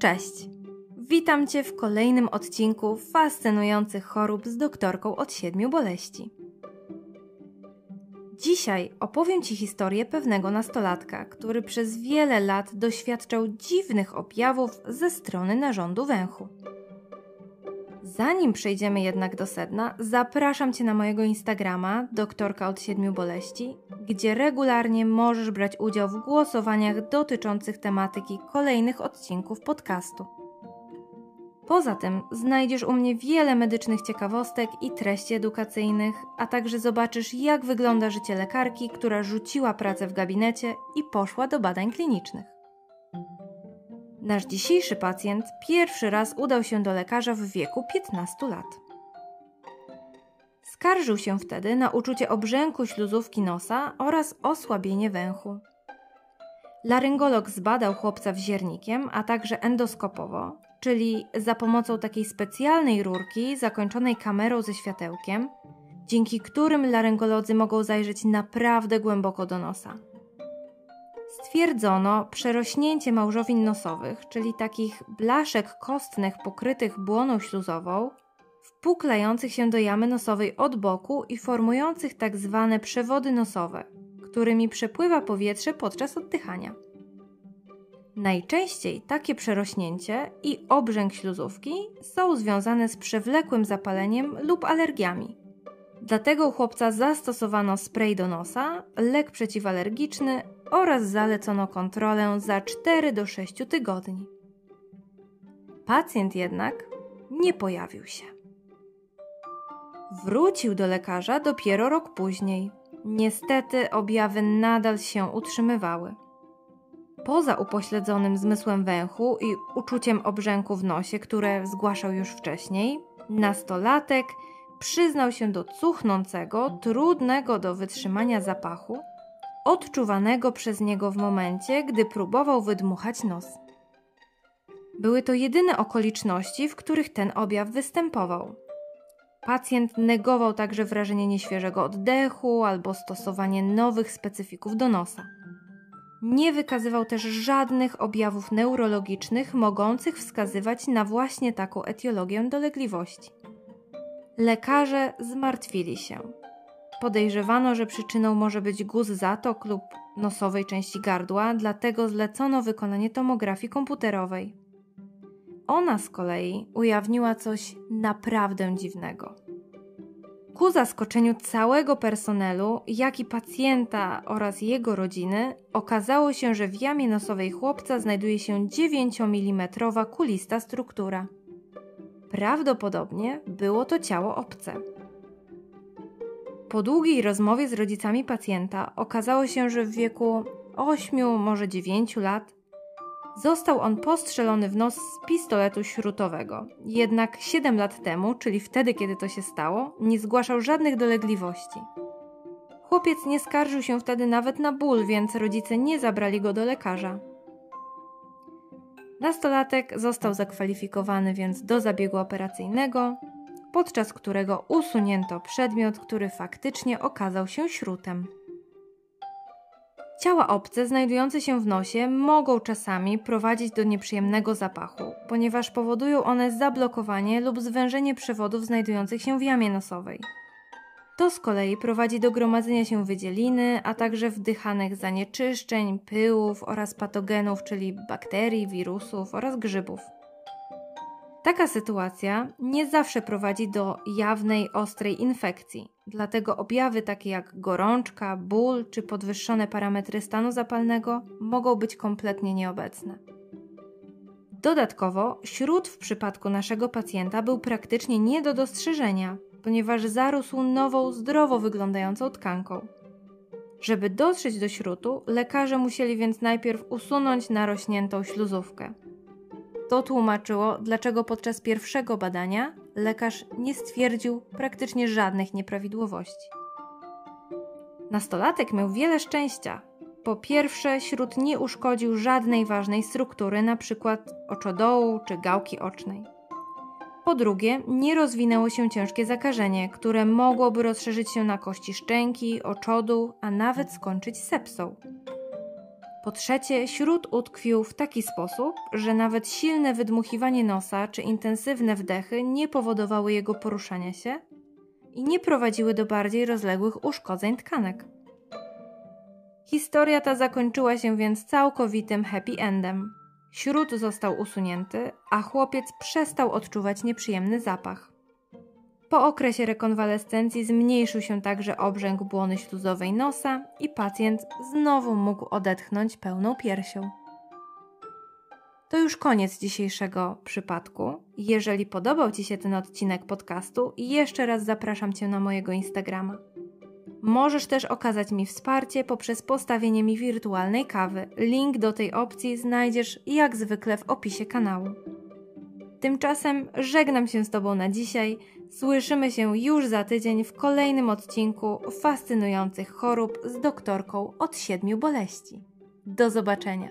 Cześć! Witam Cię w kolejnym odcinku fascynujących chorób z doktorką od siedmiu boleści. Dzisiaj opowiem Ci historię pewnego nastolatka, który przez wiele lat doświadczał dziwnych objawów ze strony narządu węchu. Zanim przejdziemy jednak do sedna, zapraszam Cię na mojego Instagrama, doktorka od siedmiu boleści, gdzie regularnie możesz brać udział w głosowaniach dotyczących tematyki kolejnych odcinków podcastu. Poza tym znajdziesz u mnie wiele medycznych ciekawostek i treści edukacyjnych, a także zobaczysz, jak wygląda życie lekarki, która rzuciła pracę w gabinecie i poszła do badań klinicznych. Nasz dzisiejszy pacjent pierwszy raz udał się do lekarza w wieku 15 lat. Skarżył się wtedy na uczucie obrzęku śluzówki nosa oraz osłabienie węchu. Laryngolog zbadał chłopca wziernikiem, a także endoskopowo, czyli za pomocą takiej specjalnej rurki zakończonej kamerą ze światełkiem, dzięki którym laryngolodzy mogą zajrzeć naprawdę głęboko do nosa. Stwierdzono przerośnięcie małżowin nosowych, czyli takich blaszek kostnych pokrytych błoną śluzową, wpuklających się do jamy nosowej od boku i formujących tak zwane przewody nosowe, którymi przepływa powietrze podczas oddychania. Najczęściej takie przerośnięcie i obrzęk śluzówki są związane z przewlekłym zapaleniem lub alergiami. Dlatego u chłopca zastosowano spray do nosa, lek przeciwalergiczny oraz zalecono kontrolę za 4 do 6 tygodni. Pacjent jednak nie pojawił się. Wrócił do lekarza dopiero rok później. Niestety objawy nadal się utrzymywały. Poza upośledzonym zmysłem węchu i uczuciem obrzęku w nosie, które zgłaszał już wcześniej, nastolatek przyznał się do cuchnącego, trudnego do wytrzymania zapachu, odczuwanego przez niego w momencie, gdy próbował wydmuchać nos. Były to jedyne okoliczności, w których ten objaw występował. Pacjent negował także wrażenie nieświeżego oddechu albo stosowanie nowych specyfików do nosa. Nie wykazywał też żadnych objawów neurologicznych mogących wskazywać na właśnie taką etiologię dolegliwości. Lekarze zmartwili się. Podejrzewano, że przyczyną może być guz zatok lub nosowej części gardła, dlatego zlecono wykonanie tomografii komputerowej. Ona z kolei ujawniła coś naprawdę dziwnego. Ku zaskoczeniu całego personelu, jak i pacjenta oraz jego rodziny, okazało się, że w jamie nosowej chłopca znajduje się 9 mm kulista struktura. Prawdopodobnie było to ciało obce. Po długiej rozmowie z rodzicami pacjenta okazało się, że w wieku 8, może 9 lat został on postrzelony w nos z pistoletu śrutowego. Jednak 7 lat temu, czyli wtedy, kiedy to się stało, nie zgłaszał żadnych dolegliwości. Chłopiec nie skarżył się wtedy nawet na ból, więc rodzice nie zabrali go do lekarza. Nastolatek został zakwalifikowany więc do zabiegu operacyjnego, podczas którego usunięto przedmiot, który faktycznie okazał się śrutem. Ciała obce znajdujące się w nosie mogą czasami prowadzić do nieprzyjemnego zapachu, ponieważ powodują one zablokowanie lub zwężenie przewodów znajdujących się w jamie nosowej. To z kolei prowadzi do gromadzenia się wydzieliny, a także wdychanych zanieczyszczeń, pyłów oraz patogenów, czyli bakterii, wirusów oraz grzybów. Taka sytuacja nie zawsze prowadzi do jawnej, ostrej infekcji, dlatego objawy takie jak gorączka, ból czy podwyższone parametry stanu zapalnego mogą być kompletnie nieobecne. Dodatkowo, śród w przypadku naszego pacjenta był praktycznie nie do dostrzeżenia, ponieważ zarósł nową, zdrowo wyglądającą tkanką. Żeby dotrzeć do śrutu, lekarze musieli więc najpierw usunąć narośniętą śluzówkę. To tłumaczyło, dlaczego podczas pierwszego badania lekarz nie stwierdził praktycznie żadnych nieprawidłowości. Nastolatek miał wiele szczęścia. Po pierwsze, śród nie uszkodził żadnej ważnej struktury, np. oczodołu czy gałki ocznej. Po drugie, nie rozwinęło się ciężkie zakażenie, które mogłoby rozszerzyć się na kości szczęki, oczodu, a nawet skończyć sepsą. Po trzecie, śród utkwił w taki sposób, że nawet silne wydmuchiwanie nosa czy intensywne wdechy nie powodowały jego poruszania się i nie prowadziły do bardziej rozległych uszkodzeń tkanek. Historia ta zakończyła się więc całkowitym happy endem. Śród został usunięty, a chłopiec przestał odczuwać nieprzyjemny zapach. Po okresie rekonwalescencji zmniejszył się także obrzęk błony śluzowej nosa i pacjent znowu mógł odetchnąć pełną piersią. To już koniec dzisiejszego przypadku. Jeżeli podobał Ci się ten odcinek podcastu, jeszcze raz zapraszam Cię na mojego Instagrama. Możesz też okazać mi wsparcie poprzez postawienie mi wirtualnej kawy. Link do tej opcji znajdziesz jak zwykle w opisie kanału. Tymczasem żegnam się z Tobą na dzisiaj. Słyszymy się już za tydzień w kolejnym odcinku fascynujących chorób z doktorką od siedmiu boleści. Do zobaczenia.